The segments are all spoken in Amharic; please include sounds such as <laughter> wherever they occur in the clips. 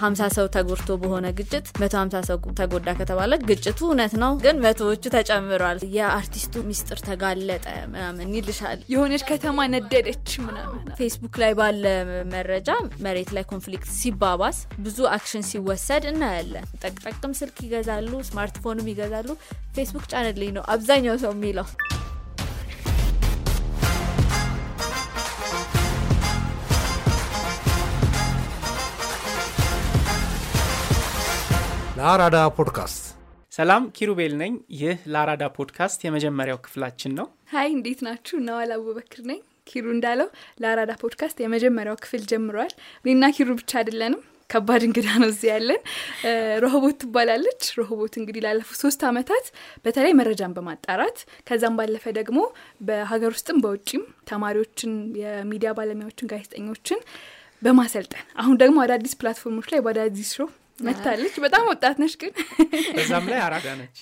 ሀምሳ ሰው ተጎድቶ በሆነ ግጭት መቶ ሀምሳ ሰው ተጎዳ ከተባለ ግጭቱ እውነት ነው፣ ግን መቶዎቹ ተጨምሯል። የአርቲስቱ ሚስጥር ተጋለጠ ምናምን ይልሻል። የሆነች ከተማ ነደደች ምናምን ፌስቡክ ላይ ባለ መረጃ መሬት ላይ conflict ሲባባስ ብዙ action ሲወሰድ እናያለን። ጠቅጠቅም ስልክ ይገዛሉ፣ ስማርትፎንም ይገዛሉ። ፌስቡክ ጫንልኝ ነው አብዛኛው ሰው የሚለው። ለአራዳ ፖድካስት ሰላም ኪሩቤል ነኝ። ይህ ለአራዳ ፖድካስት የመጀመሪያው ክፍላችን ነው። hi እንዴት ናችሁ? ነዋል አቡበክር ነኝ። ኪሩ እንዳለው ለአራዳ ፖድካስት የመጀመሪያው ክፍል ጀምረዋል። እኔና ኪሩ ብቻ አይደለንም፣ ከባድ እንግዳ ነው እዚህ ያለን። ሮሆቦት ትባላለች። ሮሆቦት እንግዲህ ላለፉት ሶስት አመታት በተለይ መረጃን በማጣራት ከዛም ባለፈ ደግሞ በሀገር ውስጥም በውጭም ተማሪዎችን፣ የሚዲያ ባለሙያዎችን፣ ጋዜጠኞችን በማሰልጠን አሁን ደግሞ አዳዲስ platform ኦች ላይ በአዳዲስ show መጥታለች። በጣም ወጣት ነች ግን በዛም ላይ አራዳ ነች።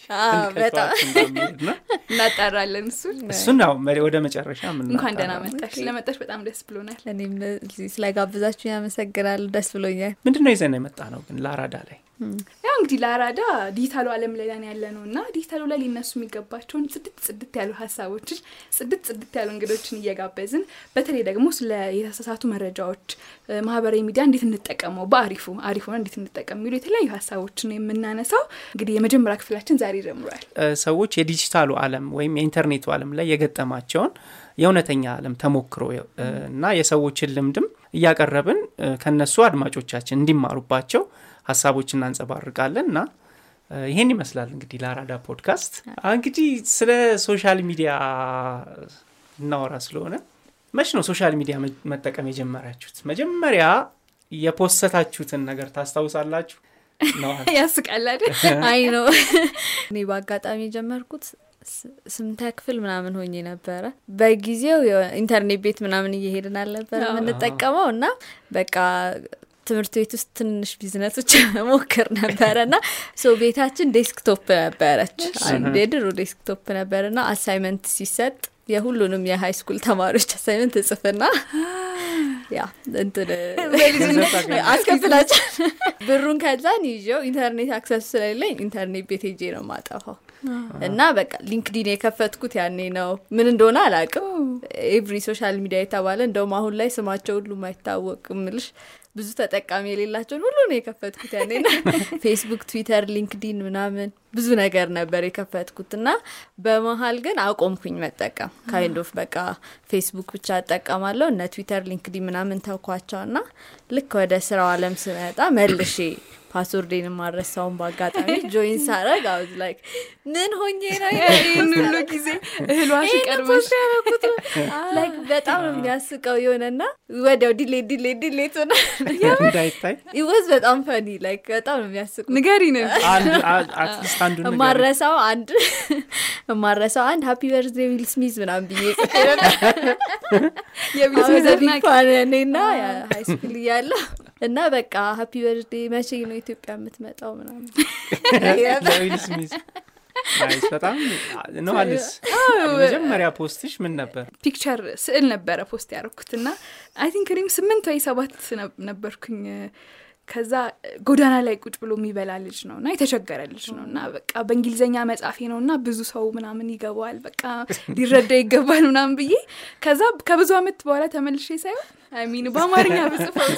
በጣም እናጣራለን። እሱ እሱን ነው ወደ መጨረሻ እንኳን ደህና መጣሽ። ስለመጣሽ በጣም ደስ ብሎናል። እኔም እዚህ ስለጋበዛችሁ ያመሰግናል። ደስ ብሎኛል። ምንድን ነው ይዘን የመጣ ነው ግን ለአራዳ ላይ ያው እንግዲህ ለአራዳ ዲጂታሉ ዓለም ላይ ያለ ነው እና ዲጂታሉ ላይ ሊነሱ የሚገባቸውን ጽድት ጽድት ያሉ ሀሳቦችን ጽድት ጽድት ያሉ እንግዶችን እየጋበዝን በተለይ ደግሞ ስለ የተሳሳቱ መረጃዎች ማህበራዊ ሚዲያ እንዴት እንጠቀመው በአሪፉ ሆነ እንዴት እንጠቀም የሚሉ የተለያዩ ሀሳቦችን የምናነሳው እንግዲህ የመጀመሪያ ክፍላችን ዛሬ ጀምሯል። ሰዎች የዲጂታሉ ዓለም ወይም የኢንተርኔቱ ዓለም ላይ የገጠማቸውን የእውነተኛ ዓለም ተሞክሮ እና የሰዎችን ልምድም እያቀረብን ከነሱ አድማጮቻችን እንዲማሩባቸው ሀሳቦች እናንጸባርቃለን እና ይሄን ይመስላል እንግዲህ ለአራዳ ፖድካስት። እንግዲህ ስለ social media እናወራ ስለሆነ መች ነው social media መጠቀም የጀመራችሁት? መጀመሪያ የፖሰታችሁትን ነገር ታስታውሳላችሁ? <laughs> ያስቃል አይደል? <laughs> አይ ነው <laughs> እኔ በአጋጣሚ የጀመርኩት ስምንተኛ ክፍል ምናምን ሆኜ ነበረ። በጊዜው ኢንተርኔት ቤት ምናምን እየሄድን አልነበረ የምንጠቀመው እና በቃ ትምህርት ቤት ውስጥ ትንሽ ቢዝነሶች ሞክር ነበረ እና so ቤታችን desktop ነበረች። የድሮ desktop ነበር እና assignment ሲሰጥ የሁሉንም የ high school ተማሪዎች assignment እጽፍና ያ እንትን አስከፍላቸው ብሩን ከዛን ይዤው ኢንተርኔት access ስለሌለኝ ኢንተርኔት ቤት ሄጄ ነው ማጠፋው እና በቃ ሊንክዲን የከፈትኩት ያኔ ነው። ምን እንደሆነ አላቅም። every social media የተባለ እንደውም አሁን ላይ ስማቸው ሁሉ ማይታወቅ ምልሽ ብዙ ተጠቃሚ የሌላቸውን ሁሉ ነው የከፈትኩት ያኔ ና <laughs> ፌስቡክ፣ ትዊተር፣ ሊንክዲን ምናምን ብዙ ነገር ነበር የከፈትኩት እና በመሀል ግን አቆምኩኝ መጠቀም kind of በቃ ፌስቡክ ብቻ እጠቀማለሁ እነ ትዊተር፣ ሊንክዲን ምናምን ተውኳቸው እና ልክ ወደ ስራው አለም ስመጣ መልሼ password ኤን ማረሳውን በአጋጣሚ <laughs> join ሳረግ I was like ምን ሆኜ ነው ይህን ሁሉ ጊዜ እህሏሽ ቀርበሽ <laughs> ላይክ በጣም የሚያስቀው የሆነና ወዲያው ዲሌት ዲሌት ዲሌት ሆነ እንዳይታይ? ይወዝ በጣም ፈኒ ላይክ በጣም ነው የሚያስቁ ንገሪ ማረሳው <laughs> አንድ ማረሳው አንድ ሀፒ በርዝዴ ዊል ስሚዝ ምናምን ብዬ የቢል ስሚዝ አድናቂ። እኔና ሀይ ስኩል እያለሁ እና በቃ ሀፒ በርዝዴ መቼ ነው ኢትዮጵያ የምትመጣው ምናምን? <laughs> nice በጣም ነዋልስ መጀመሪያ post ሽ ምን ነበር? picture ስዕል ነበረ post ያደረኩት እና I think እኔም ስምንት ወይ ሰባት ነበርኩኝ ከዛ ጎዳና ላይ ቁጭ ብሎ የሚበላ ልጅ ነው እና የተቸገረ ልጅ ነው እና በቃ በእንግሊዝኛ መጻፌ ነው እና ብዙ ሰው ምናምን ይገባዋል በቃ ሊረዳ ይገባል ምናምን ብዬ ከዛ ከብዙ አመት በኋላ ተመልሼ ሳይሆን I mean በአማርኛ ብጽፈው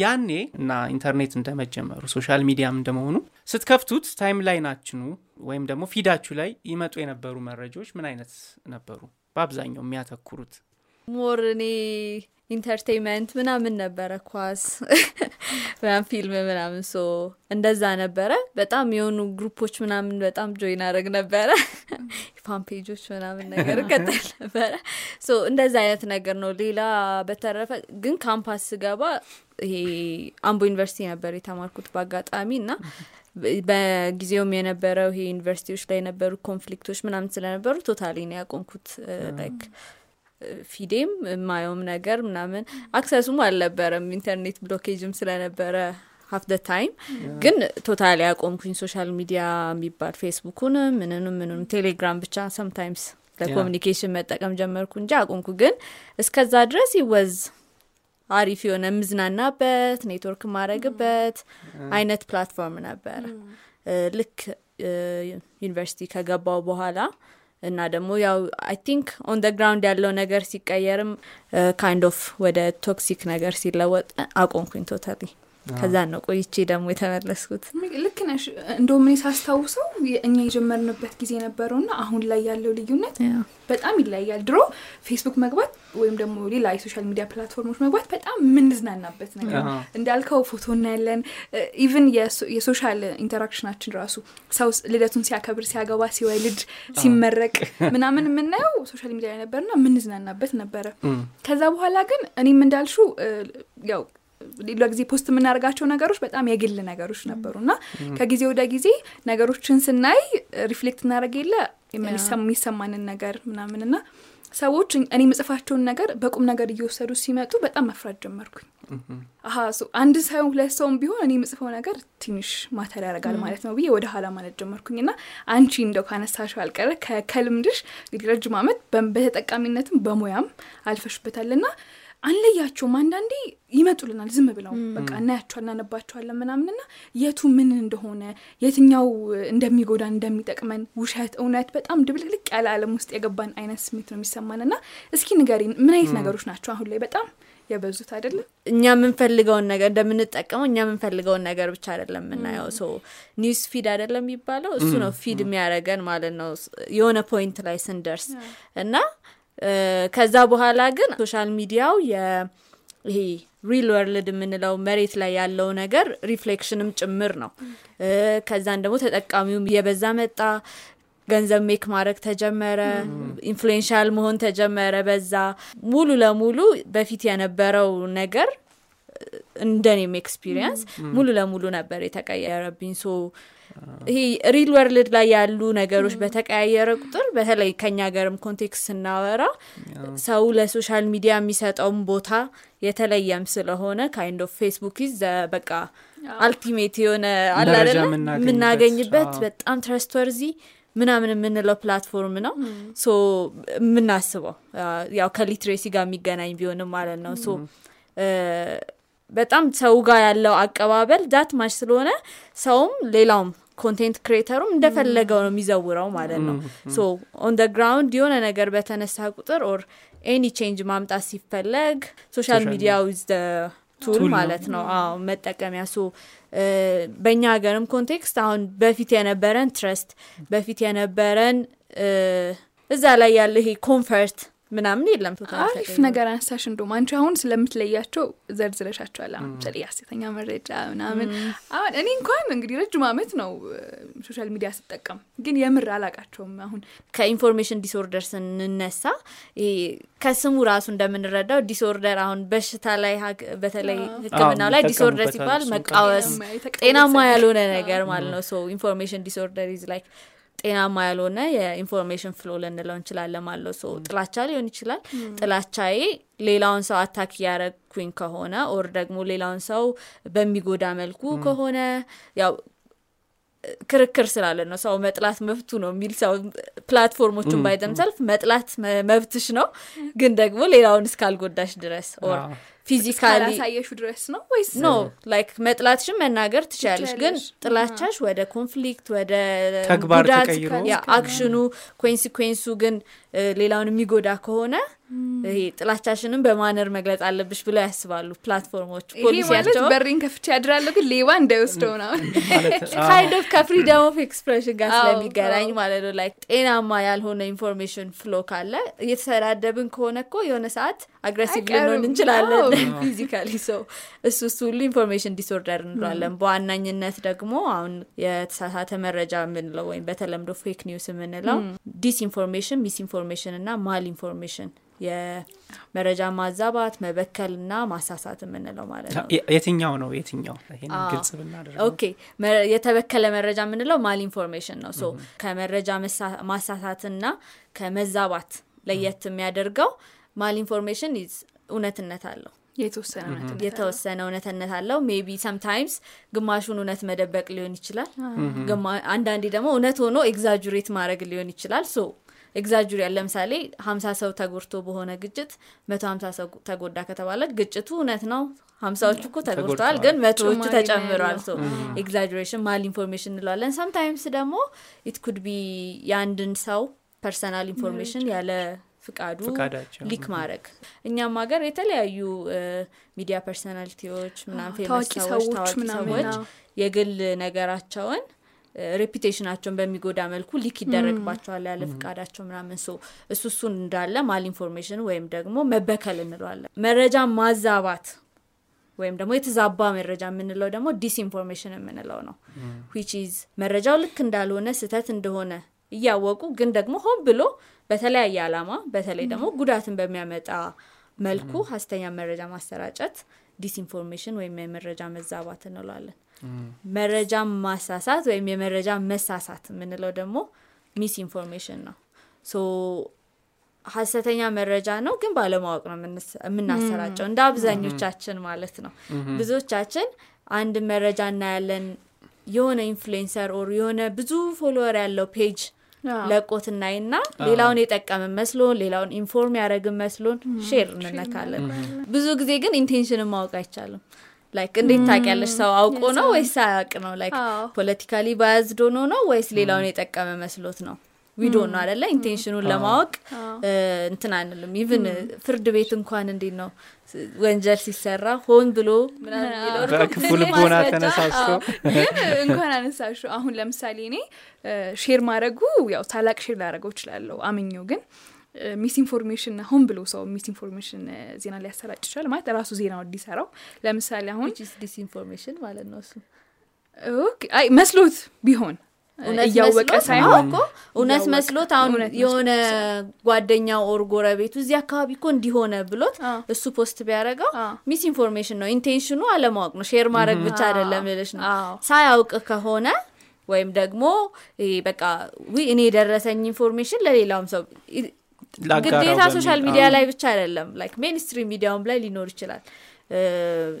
ያኔ እና ኢንተርኔት እንደመጀመሩ social media ም እንደመሆኑ ስትከፍቱት timeline ኣችሁን ወይም ደግሞ feed ኣችሁ ላይ ይመጡ የነበሩ መረጃዎች ምን አይነት ነበሩ? በአብዛኛው የሚያተኩሩት more እኔ entertainment ምናምን ነበረ ኳስ <laughs> ምናምን ፊልም ምናምን so እንደዛ ነበረ። በጣም የሆኑ group ኦች ምናምን በጣም join አድረግ ነበረ። fan page ኦች ምናምን ነገር እከተል ነበረ። so እንደዛ አይነት ነገር ነው። ሌላ በተረፈ ግን ካምፓስ ስገባ ይሄ አምቦ ዩኒቨርሲቲ ነበር የተማርኩት በአጋጣሚ እና በጊዜውም የነበረው ይሄ ዩኒቨርሲቲዎች ላይ የነበሩ conflict ኦች ምናምን ስለነበሩ totally ነው ያቆምኩት። like feed ኤም የማየውም ነገር ምናምን access ኡም አልነበረም። ኢንተርኔት blockage ም ስለነበረ half the time ግን totally ያቆምኩኝ social media የሚባል ፌስቡኩንም ምንንም ምንም ቴሌግራም ብቻ sometimes ለ communication መጠቀም ጀመርኩ እንጂ አቆምኩ። ግን እስከዛ ድረስ it was አሪፍ የሆነ የምዝናናበት ኔትወርክ ማድረግበት አይነት platform ነበረ ልክ ዩኒቨርሲቲ ከገባው በኋላ እና ደግሞ ያው I think on ground ያለው ነገር ሲቀየርም kind of ወደ toxic ነገር ሲለወጥ አቆምኩኝ totally ከዛ ነው ቆይቼ ደግሞ የተመለስኩት። ልክ ነሽ። እንደውም እኔ ሳስታውሰው እኛ የጀመርንበት ጊዜ ነበረውና አሁን ላይ ያለው ልዩነት በጣም ይለያል ድሮ ፌስቡክ መግባት ወይም ደግሞ ሌላ የ social media platform ኦች መግባት በጣም የምንዝናናበት ነገር እንዳልከው ፎቶ እናያለን። even የ social interaction ኣችን ራሱ ሰው ልደቱን ሲያከብር ሲያገባ ሲወልድ ሲመረቅ ምናምን የምናየው social media ላይ ነበርና የምንዝናናበት ነበረ። ከዛ በኋላ ግን እኔም እንዳልሽው ያው ሌላ ጊዜ post የምናደርጋቸው ነገሮች በጣም የግል ነገሮች ነበሩ እና ከጊዜ ወደ ጊዜ ነገሮችን ስናይ reflect እናደረግ የለ የሚሰማንን ነገር ምናምን እና ሰዎች እኔ ምጽፋቸውን ነገር በቁም ነገር እየወሰዱ ሲመጡ በጣም መፍራት ጀመርኩኝ። አሀ አንድ ሰው ሁለት ሰውም ቢሆን እኔ ምጽፈው ነገር ትንሽ matter ያደርጋል ማለት ነው ብዬ ወደ ኋላ ማለት ጀመርኩኝ እና አንቺ እንደው ካነሳሽው አልቀረ ከልምድሽ እንግዲህ ረጅም አመት በተጠቃሚነትም በሙያም አልፈሽበታል ና አንለያቸውም። አንዳንዴ ይመጡልናል ዝም ብለው በቃ እናያቸዋል እናነባቸዋለን ምናምንና የቱ ምን እንደሆነ የትኛው እንደሚጎዳን እንደሚጠቅመን ውሸት እውነት በጣም ድብልቅልቅ ያለ አለም ውስጥ የገባን አይነት ስሜት ነው የሚሰማን እና እስኪ ንገሪን ምን አይነት ነገሮች ናቸው አሁን ላይ በጣም የበዙት አይደለም እኛ የምንፈልገውን ነገር እንደምንጠቀመው እኛ የምንፈልገውን ነገር ብቻ አይደለም የምናየው። so news feed አይደለም የሚባለው እሱ ነው feed የሚያደረገን ማለት ነው የሆነ point ላይ ስንደርስ እና ከዛ በኋላ ግን social media ው ይሄ real world የምንለው መሬት ላይ ያለው ነገር reflection ም ጭምር ነው። ከዛን ደግሞ ተጠቃሚውም እየበዛ መጣ። ገንዘብ make ማድረግ ተጀመረ። influential መሆን ተጀመረ። በዛ ሙሉ ለሙሉ በፊት የነበረው ነገር እንደኔም experience ሙሉ ለሙሉ ነበር የተቀየረብኝ። so ይሄ real world ላይ ያሉ ነገሮች በተቀያየረ ቁጥር በተለይ ከኛ ሀገርም context ስናወራ ሰው ለ social media የሚሰጠውን ቦታ የተለየም ስለሆነ kind of ፌስቡክ is በቃ ultimate የሆነ አላደለ የምናገኝበት በጣም trustworthy ምናምን የምንለው platform ነው። so የምናስበው ያው ከ literacy ጋር የሚገናኝ ቢሆንም ማለት ነው። so በጣም ሰው ጋር ያለው አቀባበል that much ስለሆነ ሰውም ሌላውም content creatorኡም እንደፈለገው ነው የሚዘውረው ማለት ነው። so on the ground የሆነ ነገር በተነሳ ቁጥር or any change ማምጣት ሲፈለግ social media is tool ማለት ነው። አዎ መጠቀሚያ። so በእኛ ሀገርም context አሁን በፊት የነበረን trust በፊት የነበረን እዛ ላይ ያለ ይሄ comfort ምናምን የለም አሪፍ ነገር አንሳሽ እንደም አንቺ አሁን ስለምትለያቸው ዘርዝረሻቸዋል አሁን ምሳሌ የሀሰተኛ መረጃ ምናምን አሁን እኔ እንኳን እንግዲህ ረጅም አመት ነው social media ስጠቀም ግን የምር አላቃቸውም አሁን። ከ information disorder ስንነሳ ከስሙ ራሱ እንደምንረዳው disorder አሁን በሽታ ላይ በተለይ ህክምናው ላይ disorder ሲባል መቃወስ ጤናማ ያልሆነ ነገር ማለት ነው። so information disorder is like ጤናማ ያልሆነ የ information flow ልንለው እንችላለን ማለት ሰው ጥላቻ ሊሆን ይችላል። ጥላቻዬ ሌላውን ሰው attack እያረግኩኝ ከሆነ or ደግሞ ሌላውን ሰው በሚጎዳ መልኩ ከሆነ ያው ክርክር ስላለ ነው። ሰው መጥላት መብቱ ነው የሚል ሰው platformኦቹን ባይደምሰልፍ መጥላት መብትሽ ነው። ግን ደግሞ ሌላውን እስካልጎዳሽ ድረስ or physically ያሳየሹ ድረስ ነው ወይስ? ኖ ላይክ መጥላትሽን መናገር ትችላለሽ ግን ጥላቻሽ ወደ conflict ወደ ተግባር ጉዳት ተቀይሮ actionኑ consequenceኡ ግን ሌላውን የሚጎዳ ከሆነ ይሄ ጥላቻሽንም በ manner መግለጽ አለብሽ ብለው ያስባሉ platformኦች policyያቸው። በሬን ከፍቼ ያድራለሁ ግን ሌባ እንዳይወስደው ነው kind of ከ freedom of expression ጋር ስለሚገናኝ ማለት ነው። like ጤናማ ያልሆነ information flow ካለ እየተሰዳደብን ከሆነ እኮ የሆነ ሰዓት aggressive ልንሆን እንችላለን physically ሰው እሱ እሱ ሁሉ information disorder እንለዋለን። በዋናኝነት ደግሞ አሁን የተሳሳተ መረጃ የምንለው ወይም በተለምዶ fake news የምንለው disinformation misinformation እና malinformation የመረጃ ማዛባት መበከል እና ማሳሳት የምንለው ማለት ነው። የትኛው ነው የትኛው? ግልጽ okay። የተበከለ መረጃ የምንለው malinformation ነው። so ከመረጃ መሳ- ማሳሳትና ከመዛባት ለየት የሚያደርገው malinformation እውነትነት አለው የተወሰነ እውነት የተወሰነ እውነትነት አለው። maybe sometimes ግማሹን እውነት መደበቅ ሊሆን ይችላል። ግማ- አንዳንዴ ደግሞ እውነት ሆኖ exaggerate ማድረግ ሊሆን ይችላል። so exaggeration ለምሳሌ ሀምሳ ሰው ተጎድቶ በሆነ ግጭት መቶ ሀምሳ ሰው ተጎዳ ከተባለ ግጭቱ እውነት ነው። ሀምሳዎቹ እኮ ተጎድተዋል ግን መቶዎቹ ያለው። so exaggeration malinformation እንለዋለን። sometimes ደግሞ it could be የአንድን ሰው personal information ያለ ፍቃዱ leak ማድረግ። እኛም ሀገር የተለያዩ media personalityዎች ምናምን famous ታዋቂ ሰዎች ታዋቂ የግል ነገራቸውን reputationኣቸውን በሚጎዳ መልኩ leak ይደረግባቸዋል ያለ ፍቃዳቸው ምናምን። so እሱ እሱን እንዳለ malinformation ወይም ደግሞ መበከል እንለዋለን። መረጃ ማዛባት ወይም ደግሞ የተዛባ መረጃ የምንለው ደግሞ disinformation የምንለው ነው። which is መረጃው ልክ እንዳልሆነ ስህተት እንደሆነ እያወቁ ግን ደግሞ ሆን ብሎ በተለያየ አላማ በተለይ ደግሞ ጉዳትን በሚያመጣ መልኩ ሀሰተኛ መረጃ ማሰራጨት disinformation ወይም የመረጃ መዛባት እንለዋለን። መረጃ ማሳሳት ወይም የመረጃ መሳሳት የምንለው ደግሞ misinformation ነው። so ሀሰተኛ መረጃ ነው ግን ባለማወቅ ነው የምናሰራጨው እንደ አብዛኞቻችን ማለት ነው። ብዙዎቻችን አንድ መረጃ እናያለን። የሆነ influencer or የሆነ ብዙ follower ያለው page ለቆት እናይና ሌላውን የጠቀምን መስሎን ሌላውን inform ያደረግን መስሎን share እንነካለን። ብዙ ጊዜ ግን intentionን ማወቅ አይቻልም። like እንዴት ታውቂያለሽ? ሰው አውቆ ነው ወይስ አያውቅ ነው? like politically biased ሆኖ ነው ወይስ ሌላውን የጠቀመ መስሎት ነው ዊዶ ነው አደለ intentionኑን ለማወቅ እንትን አንልም. even ፍርድ ቤት እንኳን እንዴት ነው? ወንጀል ሲሰራ ሆን ብሎ ትልቅ ልቦና ተነሳስቶ ግን እንኳን አነሳሹ አሁን ለምሳሌ እኔ share ማድረጉ ያው ታላቅ share ላደረገው እችላለሁ። አምኘው ግን misinformation ሆን ብሎ ሰው misinformation ዜና ሊያሰራጭ ይችላል ማለት ራሱ ዜናው እንዲሰራው። ለምሳሌ አሁን which is disinformation ማለት ነው እሱ? okay፣ አይ መስሎት ቢሆን እያወቀ መስሎት- ሳይሆን እኮ እውነት መስሎት አሁን የሆነ ጓደኛው or ጎረቤቱ እዚህ አካባቢ እኮ እንዲሆነ ብሎት አዎ። እሱ post ቢያደረገው misinformation ነው። intentionኑ አለማወቅ ነው። share ማድረግ ብቻ አይደለም ልልሽ ነው። ሳያውቅ ከሆነ ወይም ደግሞ ይሄ በቃ we እኔ የደረሰኝ information ለሌላውም ሰው ግዴታ social media ላይ ብቻ አይደለም። like mainstream mediaውም ላይ ሊኖር ይችላል።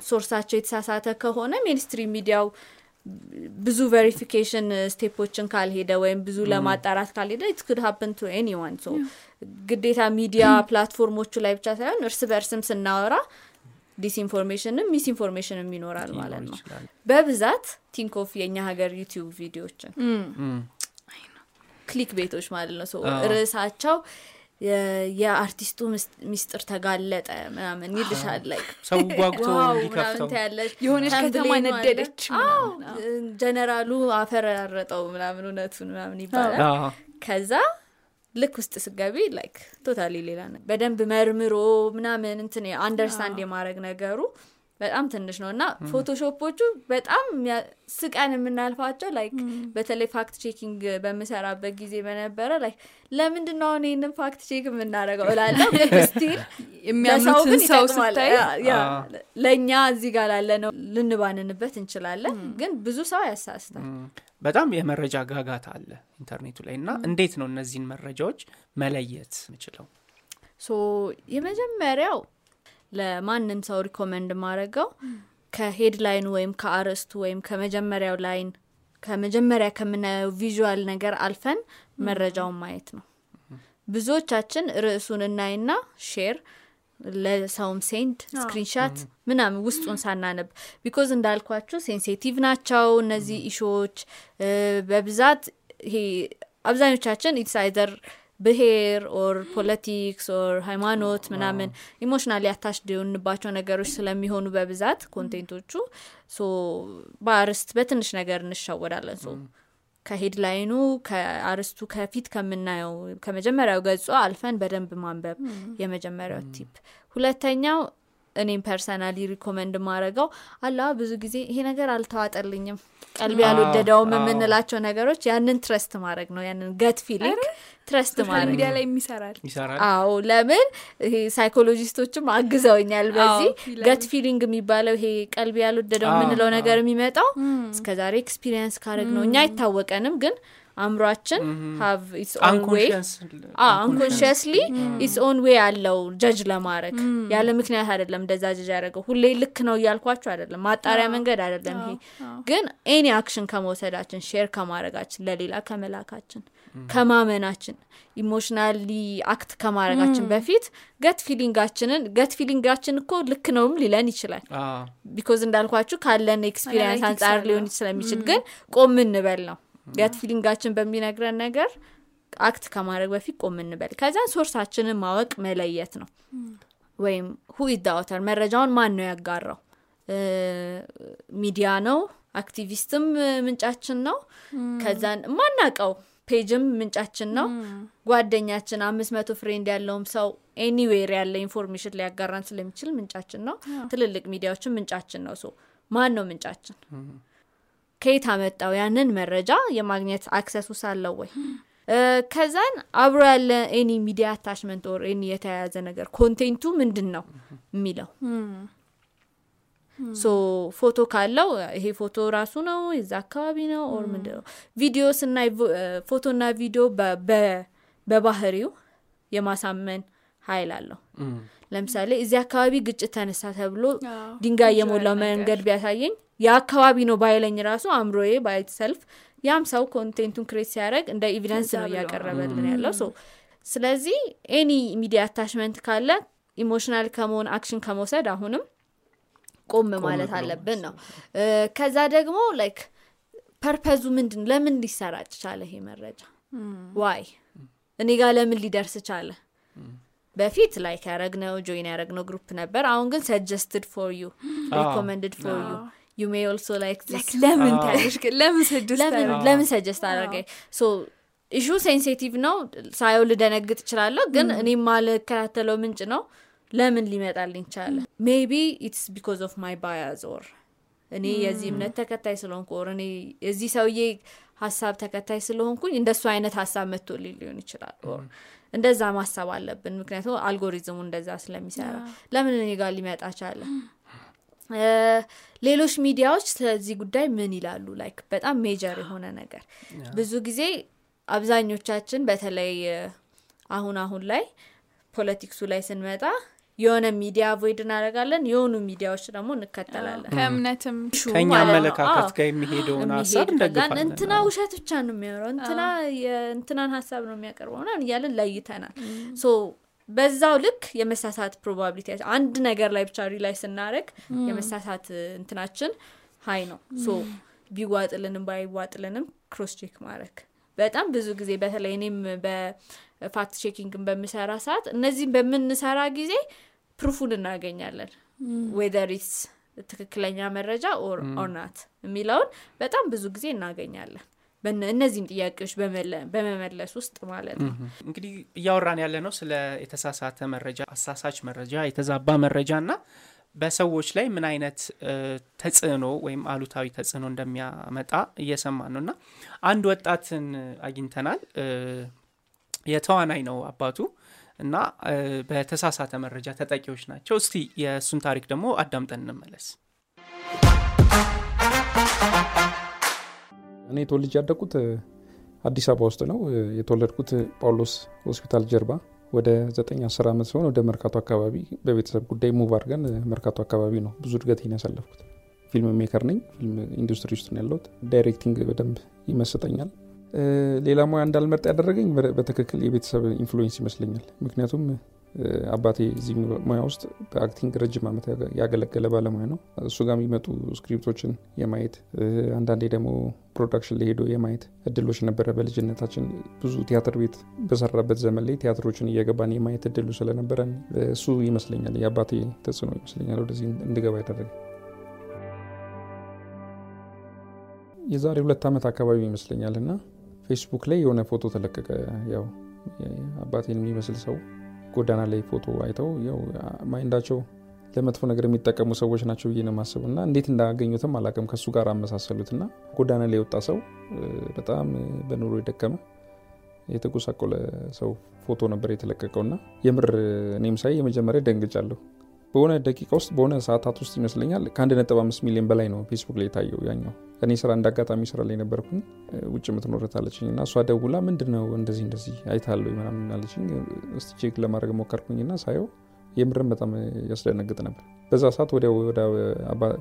sourceኣቸው የተሳሳተ ከሆነ mainstream mediaው ብዙ verification stepኦችን ካልሄደ ወይም ብዙ ለማጣራት ካልሄደ it could happen to anyone so ግዴታ media <coughs> platformኦቹ ላይ ብቻ ሳይሆን እርስ በእርስም ስናወራ disinformationም misinformationም ይኖራል ማለት ነው። በብዛት think of የእኛ ሀገር ዩቲዩብ ቪዲዮችን clickbaitኦች ማለት ነው። ርዕሳቸው የአርቲስቱ ሚስጥር ተጋለጠ ምናምን ይልሻል ላይ ሰው ጓጉቶ እንዲከፍተው የሆነች ከተማ ነደደች ጀነራሉ አፈራረጠው ምናምን እውነቱን ምናምን ይባላል። ከዛ ልክ ውስጥ ስገቢ like totally ሌላ በደንብ መርምሮ ምናምን እንትን understand የማድረግ ነገሩ በጣም ትንሽ ነው። እና Photoshop ኦቹ በጣም ስቀን የምናልፋቸው like በተለይ fact checking በምሰራበት ጊዜ በነበረ like ለምንድን ነው አሁን ይህንን fact check የምናደርገው እላለሁ? <laughs> still የሚያምኑትን ሰው ስታይ ለእኛ እዚህ ጋር ላለ ነው ልንባንንበት እንችላለን ግን ብዙ ሰው ያሳስታል። በጣም የመረጃ ጋጋታ አለ ኢንተርኔቱ ላይ እና እንዴት ነው እነዚህን መረጃዎች መለየት ምችለው so የመጀመሪያው ለማንም ሰው recommend ማድረገው ከ headline ኑ ወይም ከአርዕስቱ ወይም ከመጀመሪያው line ከመጀመሪያ ከምናየው visual ነገር አልፈን መረጃውን ማየት ነው። ብዙዎቻችን ርዕሱን እናይና share ለሰውም send screenshot ምናምን ውስጡን ሳናነብ because እንዳልኳችሁ sensitive ናቸው እነዚህ issue ዎች በብዛት ይሄ አብዛኞቻችን it's either ብሄር or <gasps> politics or ሃይማኖት ምናምን emotionally attached የሆንባቸው ነገሮች ስለሚሆኑ በብዛት content ኦቹ so በአርእስት በትንሽ ነገር እንሸወዳለን so ከ headline ኑ ከአርእስቱ ከፊት ከምናየው ከመጀመሪያው ገጹ አልፈን በደንብ ማንበብ የመጀመሪያው tip። ሁለተኛው እኔም personally recommend ማድረገው አላ ብዙ ጊዜ ይሄ ነገር አልተዋጠልኝም። ቀልቤ ያልወደደውም የምንላቸው ነገሮች ያንን trust ማድረግ ነው። ያንን gut feeling trust ማድረግ ሚዲያ ላይ የሚሰራል ይሰራል። አዎ ለምን? ይሄ psychologist ኦችም አግዘውኛል በዚህ gut feeling የሚባለው ይሄ ቀልቤ ያልወደደው የምንለው ነገር የሚመጣው እስከ ዛሬ experience ካረግ ነው እኛ አይታወቀንም ግን አእምሯችን ሀቭ ኢትስ ኦን ዌይ አንኮንሽስሊ ኢትስ ኦን ዌይ አለው ጀጅ ለማድረግ. ያለ ምክንያት አይደለም እንደዛ ጀጅ ያደረገው። ሁሌ ልክ ነው እያልኳቸው አይደለም። ማጣሪያ መንገድ አይደለም ይሄ። ግን any action ከመውሰዳችን share ከማድረጋችን ለሌላ ከመላካችን ከማመናችን emotionally act ከማድረጋችን በፊት gut feeling ኣችንን gut feeling ኣችን እኮ ልክ ነውም ሊለን ይችላል። because እንዳልኳችሁ ካለን experience አንጻር ሊሆን ስለሚችል ግን ቆም እንበል ነው gut feeling ኣችን በሚነግረን ነገር act ከማድረግ በፊት ቆም እንበል። ከዛን source ኣችንን ማወቅ መለየት ነው። ወይም who the author መረጃውን ማን ነው ያጋራው? ሚዲያ ነው? አክቲቪስትም ምንጫችን ነው? ከዛን ማናቀው page ም ምንጫችን ነው? ጓደኛችን አምስት መቶ friend ያለውም ሰው anywhere ያለ information ሊያጋራን ስለሚችል ምንጫችን ነው። ትልልቅ ሚዲያዎችን ምንጫችን ነው። so ማን ነው ምንጫችን ከየት አመጣው ያንን መረጃ የማግኘት access ኡ አለው ወይ? ከዛን አብሮ ያለ any media attachment or any የተያያዘ ነገር content ኡ ምንድን ነው የሚለው so ፎቶ ካለው ይሄ ፎቶ ራሱ ነው የዛ አካባቢ ነው or ምንድን ነው ቪዲዮ ስናይ ፎቶና ቪዲዮ በ- በ- በባህሪው የማሳመን ሀይል አለው። ለምሳሌ እዚህ አካባቢ ግጭት ተነሳ ተብሎ ድንጋይ የሞላው መንገድ ቢያሳየኝ የአካባቢ ነው ባይለኝ ራሱ አእምሮዬ by itself ያም ሰው content ኡን create ሲያደርግ እንደ evidence ነው እያቀረበልን ያለው so ስለዚህ any media attachment ካለ emotional ከመሆን action ከመውሰድ አሁንም ቆም ማለት አለብን ነው። ከዛ ደግሞ like purpose ኡ ምንድን ለምን ሊሰራጭ ቻለ ይሄ መረጃ? why እኔ ጋር ለምን ሊደርስ ቻለ? በፊት like ያረግነው join ያረግነው group ነበር። አሁን ግን suggested for you recommended for you you may also like Like ለምን ታለሽ ለምን ስድስት ለምን ሰጀስት አደረገኝ ሶ ኢሹ ሴንሲቲቭ ነው። ሳየው ልደነግጥ እችላለሁ። ግን እኔ ማልከታተለው ምንጭ ነው። ለምን ሊመጣልኝ ቻለ maybe it's because of my bias or እኔ የዚህ እምነት ተከታይ ስለሆንኩ or እኔ የዚህ ሰውዬ ሀሳብ ተከታይ ስለሆንኩኝ እንደሱ አይነት ሀሳብ መጥቶልኝ ሊሆን ይችላል or እንደዛ ማሰብ አለብን። ምክንያቱም አልጎሪዝሙ እንደዛ ስለሚሰራ ለምን እኔ ጋር ሊመጣ ቻለ ሌሎች ሚዲያዎች ስለዚህ ጉዳይ ምን ይላሉ? like በጣም major የሆነ ነገር። ብዙ ጊዜ አብዛኞቻችን በተለይ አሁን አሁን ላይ politics ኡ ላይ ስንመጣ የሆነ ሚዲያ avoid እናደርጋለን የሆኑ ሚዲያዎች ደግሞ እንከተላለን። ከእምነትም ነው። አመለካከት አዎ። ጋር የሚሄደውን ሀሳብ እንደግፋለን። እንትና ውሸት ብቻ ነው የሚያወራው። እንትና የእንትናን ሀሳብ ነው የሚያቀርበው ምናምን እያለን ለይተናል። so በዛው ልክ የመሳሳት probability አንድ ነገር ላይ ብቻ rely ስናደረግ የመሳሳት እንትናችን high ነው። so ቢዋጥልንም ባይዋጥልንም cross check ማድረግ። በጣም ብዙ ጊዜ በተለይ እኔም በ fact checking ን በምሰራ ሰዓት እነዚህም በምንሰራ ጊዜ proof ኡን እናገኛለን። whether ትክክለኛ መረጃ ኦር or not የሚለውን በጣም ብዙ ጊዜ እናገኛለን እነዚህም ጥያቄዎች በመመለስ ውስጥ ማለት ነው። እንግዲህ እያወራን ያለ ነው ስለ የተሳሳተ መረጃ አሳሳች መረጃ የተዛባ መረጃ እና በሰዎች ላይ ምን አይነት ተጽዕኖ ወይም አሉታዊ ተጽዕኖ እንደሚያመጣ እየሰማን ነው። እና አንድ ወጣትን አግኝተናል። የተዋናይ ነው አባቱ እና በተሳሳተ መረጃ ተጠቂዎች ናቸው። እስቲ የእሱን ታሪክ ደግሞ አዳምጠን እንመለስ እኔ ተወልጄ ያደግኩት አዲስ አበባ ውስጥ ነው። የተወለድኩት ጳውሎስ ሆስፒታል ጀርባ ወደ 9 10 ዓመት ሲሆን ወደ መርካቶ አካባቢ በቤተሰብ ጉዳይ move አድርገን መርካቶ አካባቢ ነው ብዙ እድገቴን ያሳለፍኩት። filmmaker ነኝ። ፊልም ኢንዱስትሪ ውስጥ ነው ያለሁት። directing በደንብ ይመስጠኛል። ሌላ ሙያ እንዳልመርጥ ያደረገኝ በትክክል የቤተሰብ influence ይመስለኛል። ምክንያቱም አባቴ እዚህ ሙያ ውስጥ በ acting ረጅም ዓመት ያገ- ያገለገለ ባለሙያ ነው። እሱ ጋር የሚመጡ script ኦችን የማየት አንዳንዴ ደግሞ production ላይ ሄዶ የማየት እድሎች ነበረ። በልጅነታችን ብዙ ቲያትር ቤት በሰራበት ዘመን ላይ ቲያትሮችን እየገባን የማየት እድሉ ስለነበረን እሱ ይመስለኛል የአባቴ ተጽዕኖ ይመስለኛል ወደዚህ እንድገባ ያደረገ። የዛሬ ሁለት ዓመት አካባቢ ይመስለኛል እና ፌስቡክ ላይ የሆነ ፎቶ ተለቀቀ። ያው አባቴን የሚመስል ሰው ጎዳና ላይ ፎቶ አይተው ያው ማይንዳቸው ለመጥፎ ነገር የሚጠቀሙ ሰዎች ናቸው ብዬ ነው የማስበው እና እንዴት እንዳገኙትም አላውቅም። ከእሱ ጋር አመሳሰሉት እና ጎዳና ላይ የወጣ ሰው በጣም በኑሮ የደከመ የተጎሳቆለ ሰው ፎቶ ነበር የተለቀቀው እና የምር እኔም ሳይ የመጀመሪያ ደንግጫለሁ። በሆነ ደቂቃ ውስጥ በሆነ ሰዓታት ውስጥ ይመስለኛል ከአንድ ነጥብ አምስት ሚሊዮን በላይ ነው ፌስቡክ ላይ የታየው ያኛው። እኔ ስራ እንደ አጋጣሚ ስራ ላይ ነበርኩኝ ውጭ የምትኖር እህት እና እሷ ደውላ ምንድን ነው እንደዚህ እንደዚህ አይታለሁ ምናምን አለችኝ። እስቲ check ለማድረግ ሞከርኩኝ ና ሳየው የምርም በጣም ያስደነግጥ ነበር። በዛ ሰዓት ወዲያው ወደ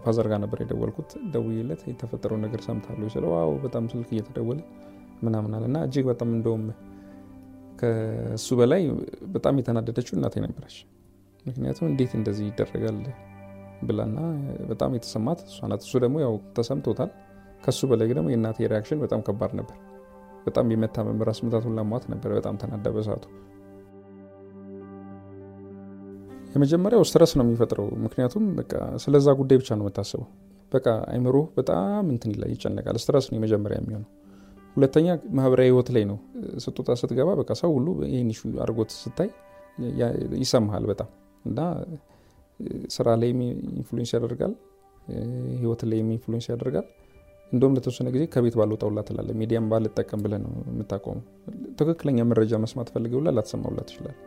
father ጋር ነበር የደወልኩት። ደውዬለት የተፈጠረው ነገር ሰምታለሁ ስለው በጣም ስልክ እየተደወለ ምናምን አለ እና እጅግ በጣም እንደውም ከእሱ በላይ በጣም የተናደደችው እናቴ ነበረች። ምክንያቱም እንዴት እንደዚህ ይደረጋል ብላና በጣም የተሰማት እሷ ናት። እሱ ደግሞ ያው ተሰምቶታል። ከሱ በላይ ደግሞ የእናቴ reaction በጣም ከባድ ነበር። በጣም የመታመም ራስ ምታት ሁሉ አሟት ነበር። በጣም ተናዳ በሰዓቱ የመጀመሪያው stress ነው የሚፈጥረው። ምክንያቱም በቃ ስለዛ ጉዳይ ብቻ ነው የምታስበው። በቃ አይምሮ በጣም እንትን ላይ ይጨነቃል። stress ነው የመጀመሪያ የሚሆነው። ሁለተኛ ማህበራዊ ህይወት ላይ ነው ስትወጣ ስትገባ፣ በቃ ሰው ሁሉ ይህን አድርጎት ስታይ ይሰማሃል በጣም እና ስራ ላይ influence ያደርጋል፣ ህይወት ላይ influence ያደርጋል። እንደውም ለተወሰነ ጊዜ ከቤት ባልወጣ ሁላ ትላለህ። ሚዲያም ባልጠቀም ብለህ ነው የምታቆመው። ትክክለኛ መረጃ መስማት ፈልገው ላ ላትሰማውላ ትችላል።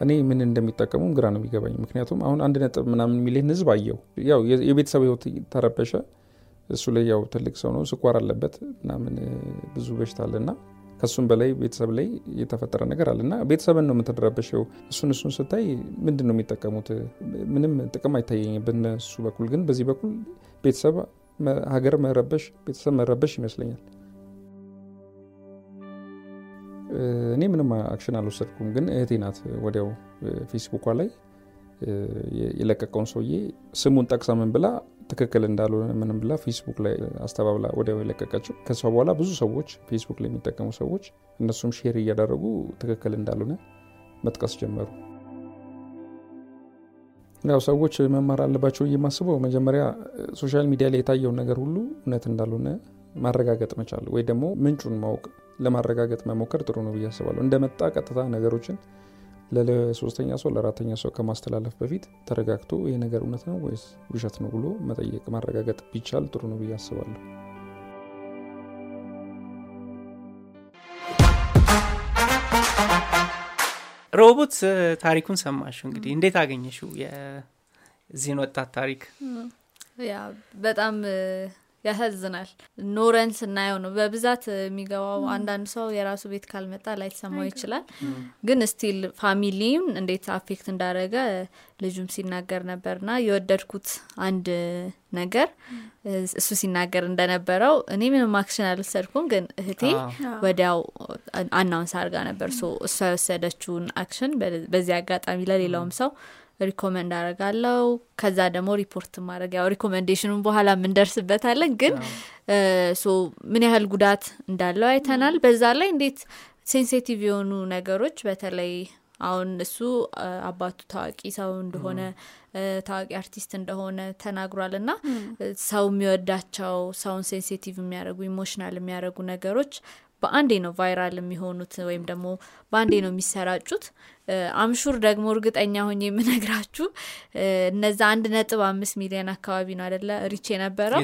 እኔ ምን እንደሚጠቀሙም ግራ ነው የሚገባኝ። ምክንያቱም አሁን አንድ ነጥብ ምናምን ሚሊዮን ህዝብ አየው። ያው የቤተሰብ ህይወት ተረበሸ። እሱ ላይ ያው ትልቅ ሰው ነው፣ ስኳር አለበት ምናምን ብዙ በሽታ አለና ከሱም በላይ ቤተሰብ ላይ የተፈጠረ ነገር አለ እና ቤተሰብን ነው የምትረበሸው። እሱን እሱን ስታይ ምንድን ነው የሚጠቀሙት? ምንም ጥቅም አይታየኝም በነሱ በኩል ግን በዚህ በኩል ቤተሰብ ሀገር መረበሽ ቤተሰብ መረበሽ ይመስለኛል። እኔ ምንም action አልወሰድኩም፣ ግን እህቴ ናት ወዲያው ፌስቡኳ ላይ የለቀቀውን ሰውዬ ስሙን ጠቅሳ ምን ብላ ትክክል እንዳልሆነ ምንም ብላ ፌስቡክ ላይ አስተባብላ ወዲያው የለቀቀችው። ከሷ በኋላ ብዙ ሰዎች ፌስቡክ ላይ የሚጠቀሙ ሰዎች እነሱም share እያደረጉ ትክክል እንዳልሆነ መጥቀስ ጀመሩ። ያው ሰዎች መማር አለባቸው የማስበው መጀመሪያ social media ላይ የታየውን ነገር ሁሉ እውነት እንዳልሆነ ማረጋገጥ መቻል ወይ ደግሞ ምንጩን ማወቅ ለማረጋገጥ መሞከር ጥሩ ነው ብዬ አስባለሁ። እንደመጣ ቀጥታ ነገሮችን ለሶስተኛ ሰው ለአራተኛ ሰው ከማስተላለፍ በፊት ተረጋግቶ ይህ ነገር እውነት ነው ወይስ ውሸት ነው ብሎ መጠየቅ ማረጋገጥ ቢቻል ጥሩ ነው ብዬ አስባለሁ። ሮቦት ታሪኩን ሰማሽ እንግዲህ እንዴት አገኘሽው የዚህን ወጣት ታሪክ? በጣም ያሳዝናል። ኖረን ስናየው ነው በብዛት የሚገባው። አንዳንድ ሰው የራሱ ቤት ካልመጣ ላይሰማው ይችላል። ግን still family ውን እንዴት affect እንዳደረገ ልጁም ሲናገር ነበርና የወደድኩት አንድ ነገር እሱ ሲናገር እንደነበረው እኔ ምንም action አልወሰድኩም፣ ግን እህቴ ወዲያው announce አድርጋ ነበር። so እሷ የወሰደችውን action በዚህ አጋጣሚ ለሌላውም ሰው recommend አደርጋለው። ከዛ ደግሞ ሪፖርት ማድረግ ያው recommendation ኡን በኋላ የምንደርስበታለን። ግን so ምን ያህል ጉዳት እንዳለው አይተናል። በዛ ላይ እንዴት sensitive የሆኑ ነገሮች በተለይ አሁን እሱ አባቱ ታዋቂ ሰው እንደሆነ ታዋቂ አርቲስት እንደሆነ ተናግሯል እና ሰው የሚወዳቸው ሰውን sensitive የሚያደርጉ emotional የሚያደርጉ ነገሮች በአንዴ ነው viral የሚሆኑት ወይም ደግሞ በአንዴ ነው የሚሰራጩት። I'm sure ደግሞ እርግጠኛ ሆኜ የምነግራችሁ እነዛ አንድ ነጥብ አምስት ሚሊዮን አካባቢ ነው አደለ reach የነበረው።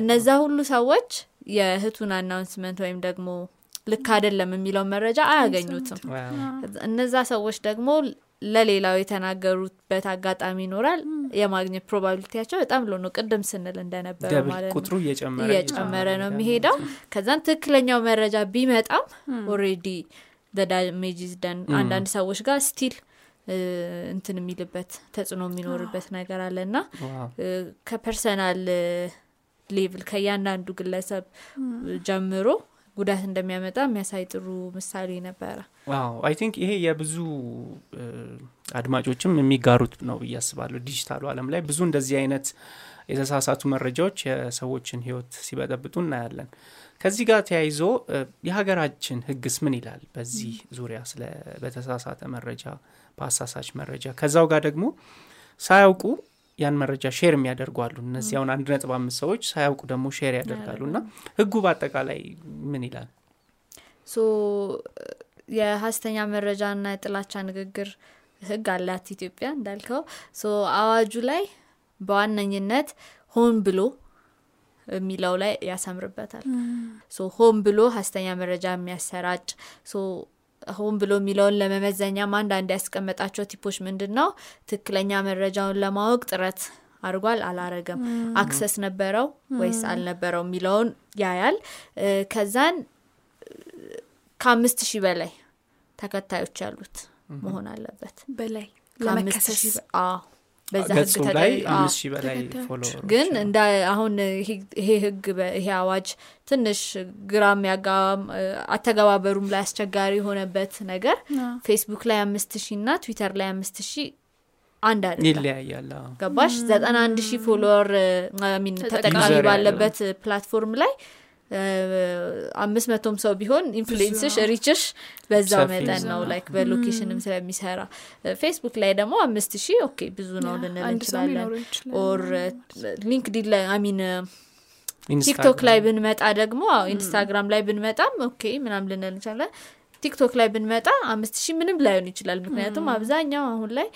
እነዛ ሁሉ ሰዎች የእህቱን announcement ወይም ደግሞ ልክ አይደለም የሚለው መረጃ አያገኙትም። እነዛ ሰዎች ደግሞ ለሌላው የተናገሩበት አጋጣሚ ይኖራል። የማግኘት probability ያቸው በጣም low ነው። ቅድም ስንል እንደነበረ ማለት ነው ቁጥሩ እየጨመረ ነው የሚሄደው። ከዛን ትክክለኛው መረጃ ቢመጣም already damage is done አንዳንድ ሰዎች ጋር still እንትን የሚልበት ተጽዕኖ የሚኖርበት ነገር አለ እና ከ personal level ከእያንዳንዱ ግለሰብ ጀምሮ ጉዳት እንደሚያመጣ የሚያሳይ ጥሩ ምሳሌ ነበረ። wow I think ይሄ የብዙ አድማጮችም የሚጋሩት ነው ብዬ አስባለሁ። ዲጂታሉ ዓለም ላይ ብዙ እንደዚህ አይነት የተሳሳቱ መረጃዎች የሰዎችን ሕይወት ሲበጠብጡ እናያለን። ከዚህ ጋር ተያይዞ የሀገራችን ሕግስ ምን ይላል በዚህ ዙሪያ ስለ በተሳሳተ መረጃ በአሳሳች መረጃ ከዛው ጋር ደግሞ ሳያውቁ ያን መረጃ share የሚያደርጉ አሉ። እነዚህ አሁን አንድ ነጥብ አምስት ሰዎች ሳያውቁ ደግሞ share ያደርጋሉ እና ህጉ በአጠቃላይ ምን ይላል? so የሀሰተኛ መረጃና የጥላቻ ንግግር ህግ አላት ኢትዮጵያ እንዳልከው። so አዋጁ ላይ በዋነኝነት ሆን ብሎ የሚለው ላይ ያሰምርበታል። so ሆን ብሎ ሀሰተኛ መረጃ የሚያሰራጭ so ሆን ብሎ የሚለውን ለመመዘኛም አንዳንድ ያስቀመጣቸው tip ኦች ምንድን ነው? ትክክለኛ መረጃውን ለማወቅ ጥረት አድርጓል አላረገም፣ access ነበረው ወይስ አልነበረው የሚለውን ያያል። ከዛን ከአምስት ሺህ በላይ ተከታዮች ያሉት መሆን አለበት። በላይ በዛ ህግ ላይ አምስት ሺህ በላይ ግን እንደ አሁን ይሄ- ይሄ ህግ ይሄ አዋጅ ትንሽ ግራ የሚያጋባም አተገባበሩም ላይ አስቸጋሪ የሆነበት ነገር ፌስቡክ ላይ አምስት ሺህ እና ትዊተር ላይ አምስት ሺህ አንድ አይደለም። ይለያያል። አዎ። ገባሽ? ዘጠና አንድ ሺህ follower I mean ተጠቃሚ ባለበት platform ላይ አምስት መቶም ሰው ቢሆን influence ሽ reach ሽ በዛው መጠን ነው like በ location ም ስለሚሰራ። ፌስቡክ ላይ ደግሞ አምስት ሺህ okay ብዙ ነው ልንል እንችላለን። or ሊንክዲን ላይ I mean ቲክቶክ ላይ ብንመጣ ደግሞ አዎ ኢንስታግራም ላይ ብንመጣም okay ምናም ልንል እንችላለን። TikTok ላይ ብንመጣ አምስት ሺህ ምንም ላይሆን ይችላል። ምክንያቱም አብዛኛው አሁን ላይ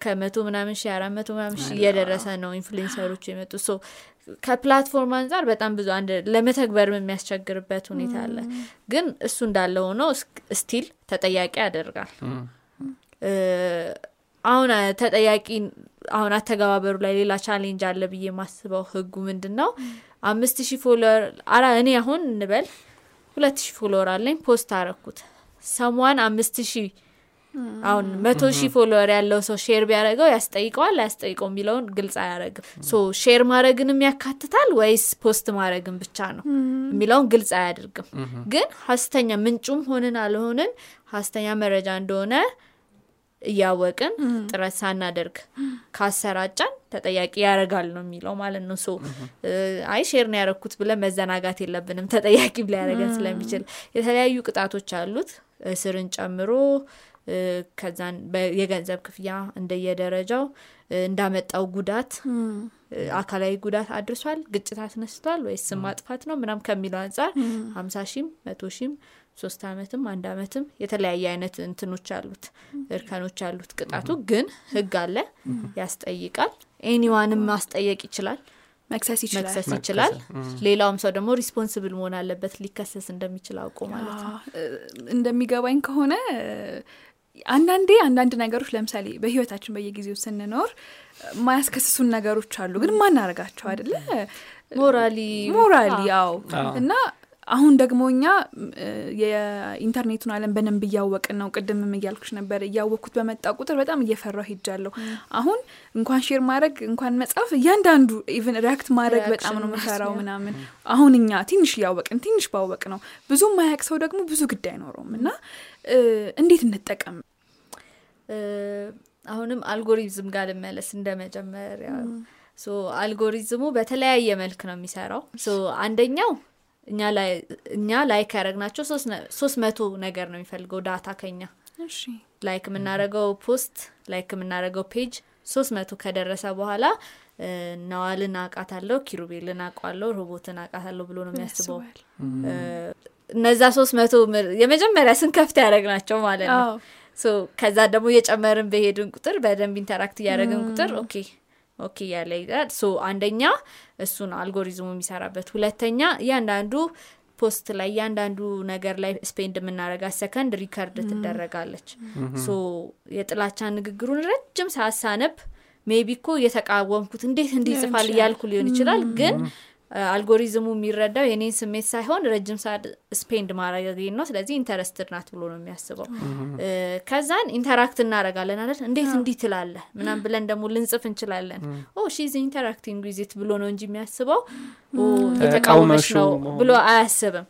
ከመቶ ምናምን ሺ አራት መቶ ምናምን ሺ እየደረሰ ነው influencer ኦቹ የመጡ so ከ platform አንጻር በጣም ብዙ አንድ ለመተግበር የሚያስቸግርበት ሁኔታ አለ። ግን እሱ እንዳለ ሆኖ still ተጠያቂ ያደርጋል። አሁን ተጠያቂ አሁን አተገባበሩ ላይ ሌላ challenge አለ ብዬ የማስበው ህጉ ምንድን ነው አምስት ሺህ follower አራ እኔ አሁን እንበል ሁለት ሺህ follower አለኝ post አረኩት someone አምስት ሺህ አሁን መቶ ሺህ follower ያለው ሰው share ቢያደረገው ያስጠይቀዋል? አያስጠይቀው የሚለውን ግልጽ አያደረግም so share ማድረግንም ያካትታል ወይስ post ማድረግን ብቻ ነው የሚለውን ግልጽ አያደርግም። ግን ሀስተኛ ምንጩም ሆንን አልሆንን ሀስተኛ መረጃ እንደሆነ እያወቅን ጥረት ሳናደርግ ካሰራጫን ተጠያቂ ያደርጋል ነው የሚለው ማለት ነው። so አይ share ነው ያደረግኩት ብለን መዘናጋት የለብንም ተጠያቂም ሊያደረገን ስለሚችል። የተለያዩ ቅጣቶች አሉት። እስርን ጨምሮ ከዛን በ- የገንዘብ ክፍያ እንደየደረጃው እንዳመጣው ጉዳት አካላዊ ጉዳት አድርሷል? ግጭት አስነስቷል ወይስ ስም ማጥፋት ነው? ምናም ከሚለው አንጻር ሀምሳ ሺም መቶ ሺም ሶስት አመትም አንድ አመትም የተለያየ አይነት እንትኖች አሉት እርከኖች አሉት። ቅጣቱ ግን ህግ አለ ያስጠይቃል። anyone ም ማስጠየቅ ይችላል። መክሰስ ይችላል። ሌላውም ሰው ደግሞ responsible መሆን አለበት ሊከሰስ እንደሚችል አውቆ ማለት ነው። እንደሚገባኝ ከሆነ አንዳንዴ አንዳንድ ነገሮች ለምሳሌ በህይወታችን በየጊዜው ስንኖር ማያስከስሱን ነገሮች አሉ። ግን ማናረጋቸው አይደለ? morally morally ያው አዎ። እና አሁን ደግሞ እኛ የኢንተርኔቱን አለም በደንብ እያወቅን ነው። ቅድምም እያልኩሽ ነበር። እያወቅኩት በመጣ ቁጥር በጣም እየፈራው ሄጃለሁ። አሁን እንኳን share ማድረግ እንኳን መጻፍ እያንዳንዱ even react ማድረግ በጣም ነው መፈራው ምናምን። አሁን እኛ ትንሽ እያወቅን ትንሽ ባወቅ ነው ብዙ ማያቅ ሰው ደግሞ ብዙ ግድ አይኖረውም። እና እንዴት እንጠቀም አሁንም አልጎሪዝም ጋር ልመለስ እንደ መጀመሪያ አልጎሪዝሙ በተለያየ መልክ ነው የሚሰራው። አንደኛው እኛ ላይ እኛ like ያደረግናቸው ሶስት መቶ ነገር ነው የሚፈልገው data ከኛ like የምናደረገው post like የምናደረገው page ሶስት መቶ ከደረሰ በኋላ ነዋልን አውቃታለሁ ኪሩቤልን አውቃለሁ ሮቤትን አውቃታለሁ ብሎ ነው የሚያስበው። እነዛ ሶስት መቶ የመጀመሪያ ስንከፍት ያደረግናቸው ማለት ነው ከዛ ደግሞ እየጨመርን በሄድን ቁጥር በደንብ interact እያደረግን ቁጥር okay okay እያለ ይላል so አንደኛ እሱን አልጎሪዝሙ የሚሰራበት ሁለተኛ እያንዳንዱ post ላይ እያንዳንዱ ነገር ላይ spend የምናረጋት ሰከንድ record ትደረጋለች። so የጥላቻ ንግግሩን ረጅም ሰዓት ሳነብ maybe እኮ እየተቃወምኩት እንዴት እንዲህ ሊሆን ይጽፋል እያልኩ ሊሆን ይችላል። ግን አልጎሪዝሙ የሚረዳው የኔን ስሜት ሳይሆን ረጅም ሰዓት spend ማድረግ ነው። ስለዚህ interested ናት ብሎ ነው የሚያስበው። ከዛን interact እናረጋለን አይደል? እንዴት እንዲህ ትላለ ምናም ብለን ደግሞ ልንጽፍ እንችላለን። oh she's interacting with it ብሎ ነው እንጂ የሚያስበው። የተቃወመች ነው ብሎ አያስብም።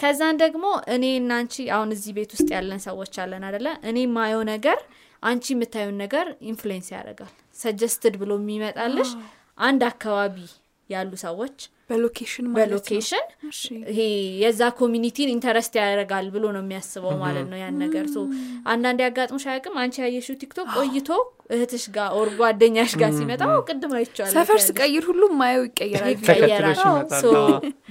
ከዛን ደግሞ እኔ እና አንቺ አሁን እዚህ ቤት ውስጥ ያለን ሰዎች አለን አደለ እኔ የማየው ነገር አንቺ የምታየውን ነገር influence ያደርጋል። suggested ብሎ የሚመጣልሽ አንድ አካባቢ ያሉ ሰዎች በ location ማለት ነው። በ location? ይሄ የዛ community ን interest ያደርጋል ብሎ ነው የሚያስበው ማለት ነው ያን ነገር። so አንዳንድ ያጋጥሞሽ አያውቅም አንቺ ያየሽው TikTok ቆይቶ እህትሽ ጋር or ጓደኛሽ ጋር ሲመጣ "ኦ፣ ቅድም አይቼዋለሁ ሰፈር ስቀይር ሁሉም ማየው ይቀየራል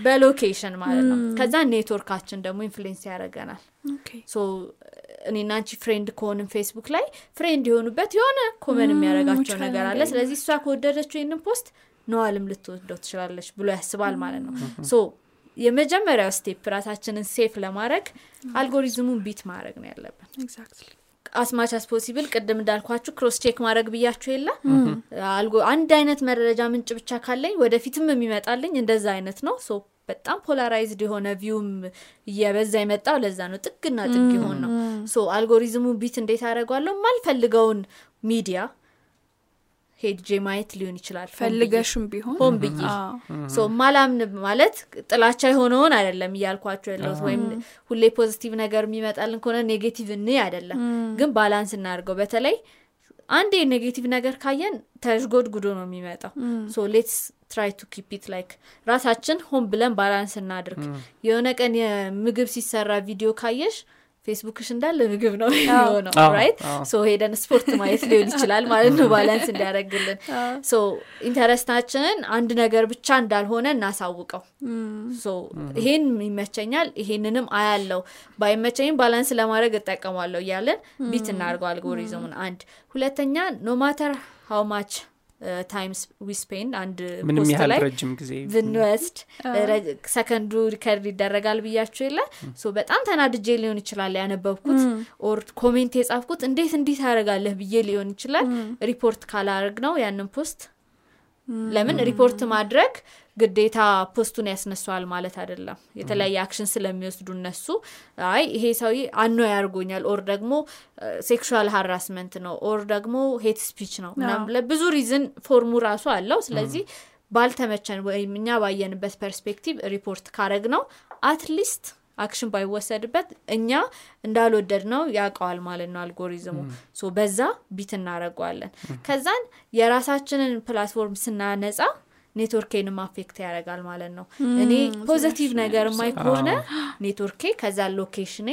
በ location ማለት ነው። ከዛ ኔትወርካችን ደግሞ influence ያደርገናል። okay። so እኔና አንቺ friend ከሆንም ፌስቡክ ላይ friend የሆኑበት የሆነ common የሚያደርጋቸው ነገር አለ። ስለዚህ እሷ ከወደደችው ይህንን post ነዋልም ልትወደው ትችላለች ብሎ ያስባል ማለት ነው። so የመጀመሪያው step ራሳችንን safe ለማድረግ algorithm ኡን beat ማድረግ ነው ያለብን። as much as possible ቅድም እንዳልኳችሁ cross check ማድረግ ብያችሁ የለ? አንድ አይነት መረጃ ምንጭ ብቻ ካለኝ ወደፊትም የሚመጣልኝ እንደዛ አይነት ነው። so በጣም polarized የሆነ view ም እየበዛ የመጣው ለዛ ነው። ጥግና ጥግ የሆን ነው። so algorithm ኡ beat እንዴት አደረጓለሁ የማልፈልገውን ሚዲያ ሄጄ ማየት ሊሆን ይችላል። ፈልገሽም ቢሆን? ሆን ብዬ ማላምን ማለት ጥላቻ የሆነውን አይደለም እያልኳቸው ያለሁት ወይም ሁሌ positive ነገር የሚመጣልን ከሆነ negative እኔ አይደለም። ግን balance እናድርገው። በተለይ አንዴ negative ነገር ካየን ተሽጎድጉዶ ነው የሚመጣው። so let's try to keep it like ራሳችን ሆን ብለን balance እናድርግ። የሆነ ቀን የምግብ ሲሰራ ቪዲዮ ካየሽ ፌስቡክሽ እንዳለ ምግብ ነው የሆነው አዎ፣ right so ሄደን ስፖርት ማየት ሊሆን ይችላል ማለት ነው balance እንዲያደረግልን so interest ኣችንን አንድ ነገር ብቻ እንዳልሆነ እናሳውቀው። so ይሄን ይመቸኛል ይሄንንም አያለው ባይመቸኝም balance ለማድረግ እጠቀማለሁ እያለን beat እናድርገው አልጎሪዝሙን አንድ። ሁለተኛ no matter how much times we spend አንድ ምንም post ያህል ላይ ረጅም ጊዜ ብንወስድ ሰከንዱ record ይደረጋል ብያችሁ የለ? so በጣም ተናድጄ ሊሆን ይችላል ያነበብኩት or comment የጻፍኩት እንዴት እንዲህ ታደርጋለህ ብዬ ሊሆን ይችላል ሪፖርት ካላረግ ነው ያንን post ለምን ሪፖርት ማድረግ ግዴታ post ኡን ያስነሷል ማለት አይደለም። የተለያየ action ስለሚወስዱ እነሱ። አይ ይሄ ሰውዬ annoy አርጎኛል። or ደግሞ sexual harassment ነው። or ደግሞ hate speech ነው ብዙ reason form ኡ ራሱ አለው። ስለዚህ ባልተመቸን ወይም እኛ ባየንበት perspective report ካረግነው at least action ባይወሰድበት እኛ እንዳልወደድነው ያውቀዋል ማለት ነው algorithm ኡ። so በዛ feed እናደርገዋለን ከዛን የራሳችንን platform ስናነጻ network ኤንም affect ያደርጋል ማለት ነው። እኔ positive ነገር ማይ ከሆነ ኔትወርኬ ከዛ location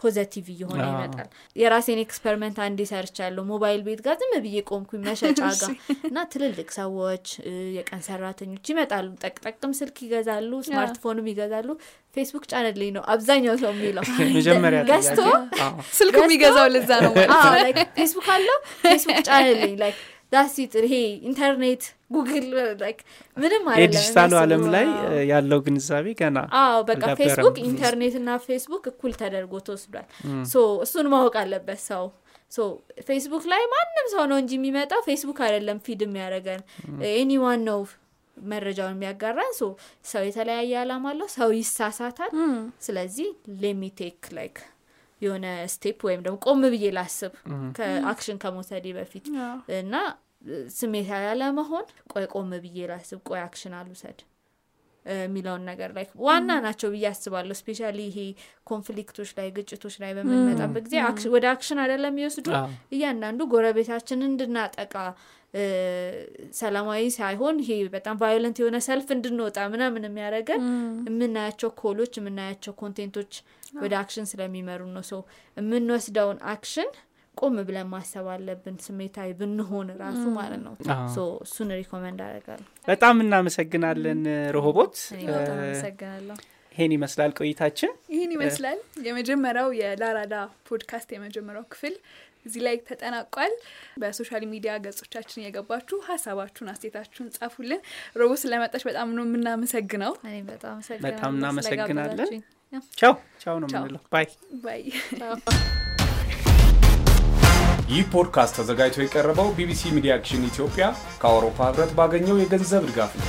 ኤ positive እየሆነ ይመጣል። የራሴን experiment አንዴ ሰርቻለሁ። ሞባይል ቤት ጋር ዝም ብዬ ቆምኩኝ መሸጫ <laughs> ጋር እና ትልልቅ ሰዎች የቀን ሰራተኞች ይመጣሉ። ጠቅጠቅም ስልክ ይገዛሉ ስማርትፎንም ይገዛሉ። ፌስቡክ ጫነልኝ ነው አብዛኛው ሰው የሚለው። <laughs> ገዝቶ ስልክ የሚገዛው ለዛ ነው ፌስቡክ አለው ፌስቡክ ጫነልኝ like that's it ይሄ ኢንተርኔት ጉግል like ምንም አይደለም የዲጂታሉ የሚያስበው። ላይ ያለው ግንዛቤ ገና አዎ በቃ ፌስቡክ ኢንተርኔት እና ፌስቡክ እኩል ተደርጎ ተወስዷል። so እሱን ማወቅ አለበት ሰው። so ፌስቡክ ላይ ማንም ሰው ነው እንጂ የሚመጣው ፌስቡክ አይደለም feed የሚያደርገን። anyone ነው መረጃውን የሚያጋራን። so ሰው የተለያየ አላማ አለው ሰው ይሳሳታል። ስለዚህ let me take like የሆነ step ወይም ደግሞ ቆም ብዬ ላስብ ከ action ከመውሰዴ በፊት እና ስሜት ያለመሆን ቆይ ቆም ብዬ ላስብ ቆይ action አልውሰድ የሚለውን ነገር ላይ ዋና ናቸው ብዬ አስባለሁ። specially ይሄ conflict ኦች ላይ ግጭቶች ላይ በምንመጣበት ጊዜ ወደ action አይደለም የሚወስዱ። እያንዳንዱ ጎረቤታችንን እንድናጠቃ ሰላማዊ ሳይሆን ይሄ በጣም violent የሆነ ሰልፍ እንድንወጣ ምናምን የሚያደርገን የምናያቸው call ኦች የምናያቸው content ኦች ወደ action ስለሚመሩ ነው። ሰው የምንወስደውን action ቆም ብለን ማሰብ አለብን ስሜታዊ ብንሆን ራሱ ማለት ነው። እሱን recommend አደርጋለሁ። በጣም እናመሰግናለን ረሆቦት አመሰግናለሁ። ይሄን ይመስላል ቆይታችን። ይህን ይመስላል የመጀመሪያው የላራዳ ፖድካስት የመጀመሪያው ክፍል እዚህ ላይ ተጠናቋል። በ social media ገጾቻችን እየገባችሁ ሀሳባችሁን አስተያየታችሁን ጻፉልን። ሮቦ ስለመጣች በጣም ነው የምናመሰግነው። በጣም እናመሰግናለን። ቻው። ቻው ነው የምንለው። bye። bye። ቻው። ይህ ፖድካስት ተዘጋጅቶ የቀረበው ቢቢሲ ሚዲያ አክሽን ኢትዮጵያ ከአውሮፓ ህብረት ባገኘው የገንዘብ ድጋፍ ነው።